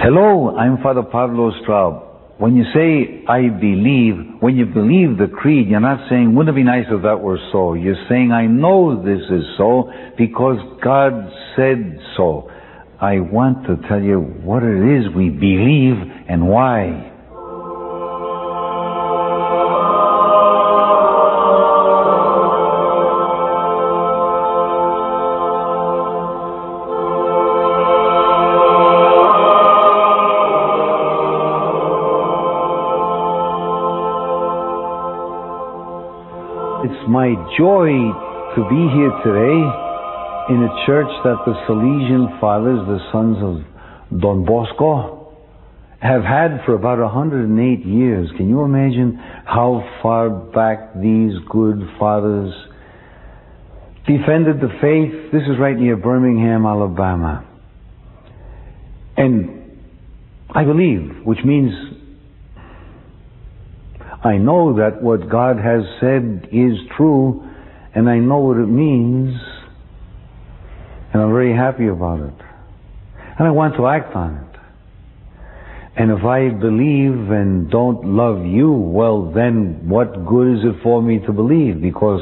Hello, I'm Father Pablo Straub. When you say, I believe, when you believe the creed, you're not saying, wouldn't it be nice if that were so? You're saying, I know this is so because God said so. I want to tell you what it is we believe and why. It's my joy to be here today in a church that the Salesian Fathers, the sons of Don Bosco, have had for about 108 years. Can you imagine how far back these good fathers defended the faith? This is right near Birmingham, Alabama. And I believe, which means I know that what God has said is true, and I know what it means, and I'm very happy about it. And I want to act on it. And if I believe and don't love you, well, then what good is it for me to believe? Because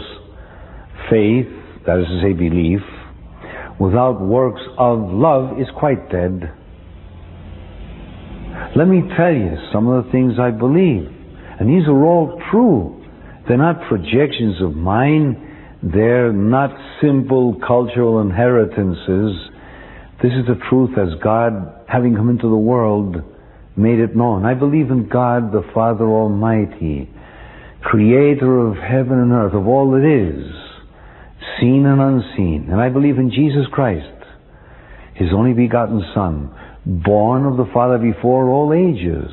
faith, that is to say belief, without works of love is quite dead. Let me tell you some of the things I believe. And these are all true. They're not projections of mine. They're not simple cultural inheritances. This is the truth as God, having come into the world, made it known. I believe in God, the Father Almighty, creator of heaven and earth, of all that is, seen and unseen. And I believe in Jesus Christ, his only begotten Son, born of the Father before all ages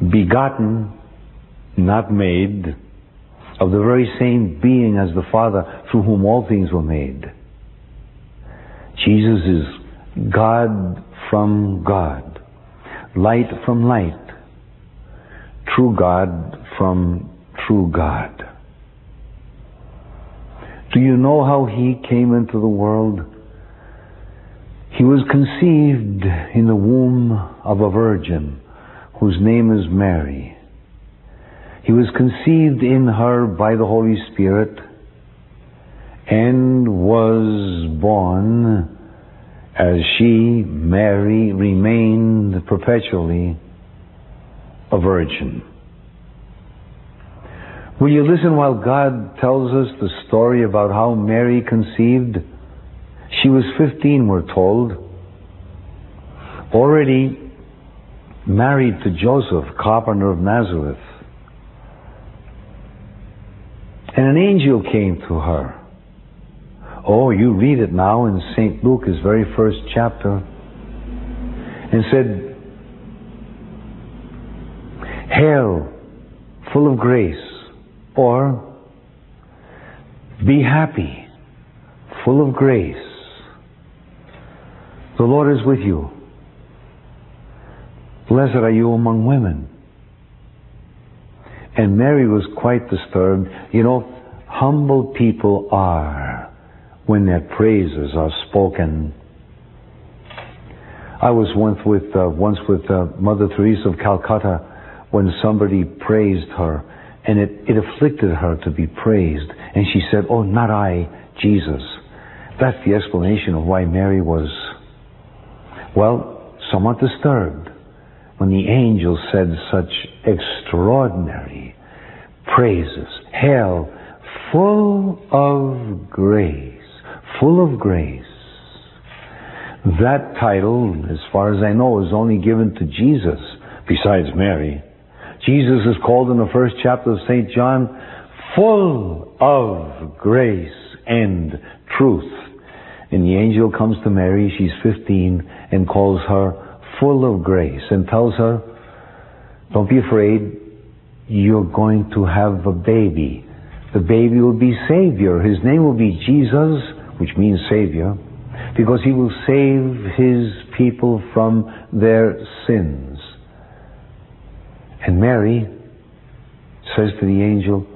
begotten, not made, of the very same being as the Father through whom all things were made. Jesus is God from God, light from light, true God from true God. Do you know how he came into the world? He was conceived in the womb of a virgin whose name is Mary. He was conceived in her by the Holy Spirit and was born as she, Mary, remained perpetually a virgin. Will you listen while God tells us the story about how Mary conceived? She was 15, we're told. Already married to Joseph, carpenter of Nazareth. And an angel came to her. Oh, you read it now in St. Luke, his very first chapter, and said, Hail, full of grace, or be happy, full of grace. The Lord is with you. Blessed are you among women. And Mary was quite disturbed. You know, humble people are when their praises are spoken. I was once with uh, once with uh, Mother Teresa of Calcutta when somebody praised her, and it, it afflicted her to be praised. And she said, "Oh, not I, Jesus." That's the explanation of why Mary was, well, somewhat disturbed when the angel said such extraordinary praises. Hail, full of grace, full of grace. That title, as far as I know, is only given to Jesus, besides Mary. Jesus is called in the first chapter of St. John, full of grace and truth. And the angel comes to Mary, she's 15, and calls her full of grace and tells her, don't be afraid, you're going to have a baby. The baby will be Savior. His name will be Jesus, which means Savior, because he will save his people from their sins. And Mary says to the angel,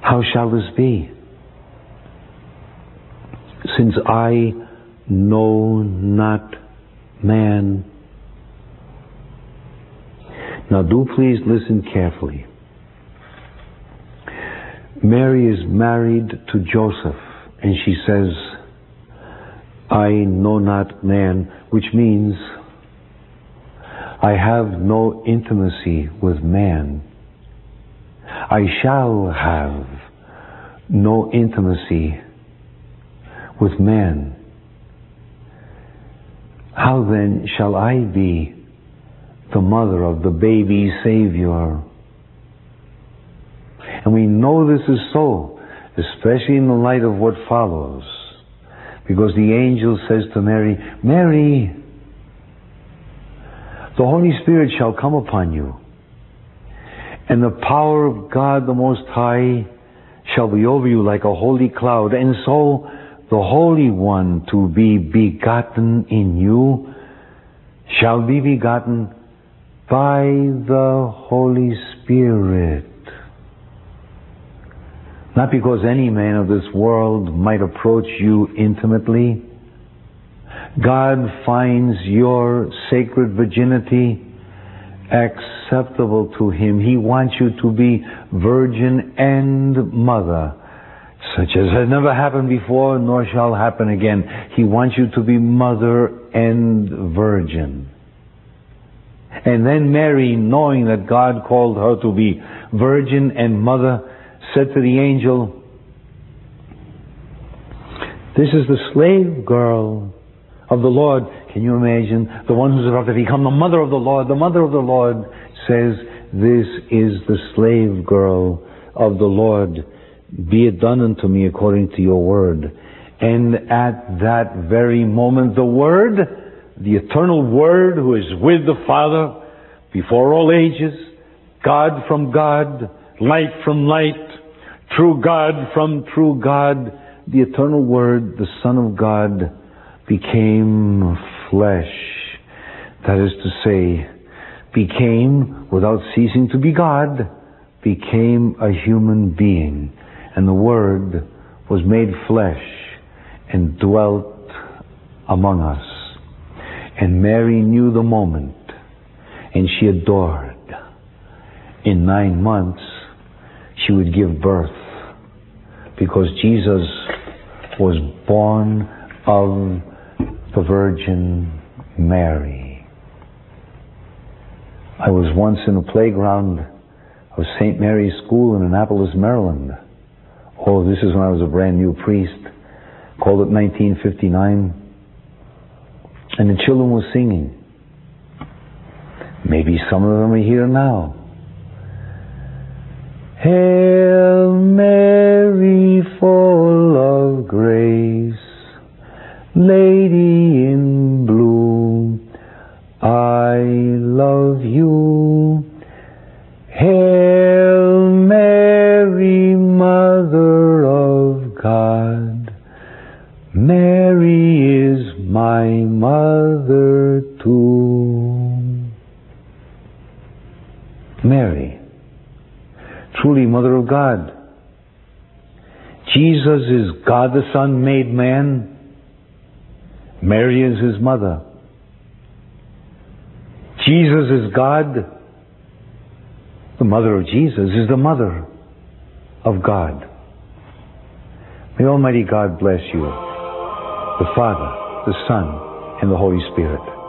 How shall this be? Since I know not man. Now do please listen carefully. Mary is married to Joseph and she says, I know not man, which means I have no intimacy with man. I shall have no intimacy with man. How then shall I be the mother of the baby Savior? And we know this is so, especially in the light of what follows. Because the angel says to Mary, Mary, the Holy Spirit shall come upon you, and the power of God the Most High shall be over you like a holy cloud, and so the Holy One to be begotten in you shall be begotten by the Holy Spirit. Not because any man of this world might approach you intimately. God finds your sacred virginity acceptable to Him. He wants you to be virgin and mother, such as has never happened before nor shall happen again. He wants you to be mother and virgin. And then Mary, knowing that God called her to be virgin and mother, said to the angel, This is the slave girl of the Lord. Can you imagine? The one who's about to become the mother of the Lord. The mother of the Lord says, This is the slave girl of the Lord. Be it done unto me according to your word. And at that very moment, the Word, the eternal Word who is with the Father before all ages, God from God, light from light, true God from true God, the eternal Word, the Son of God, became flesh. That is to say, became, without ceasing to be God, became a human being. And the Word was made flesh and dwelt among us. And Mary knew the moment, and she adored. In nine months, she would give birth because Jesus was born of the Virgin Mary. I was once in a playground of St. Mary's School in Annapolis, Maryland. Oh, this is when I was a brand new priest. Called it 1959. And the children were singing. Maybe some of them are here now. Hail Mary, full of grace, Lady Mary, truly Mother of God. Jesus is God the Son made man. Mary is his mother. Jesus is God. The mother of Jesus is the mother of God. May Almighty God bless you, the Father, the Son, and the Holy Spirit.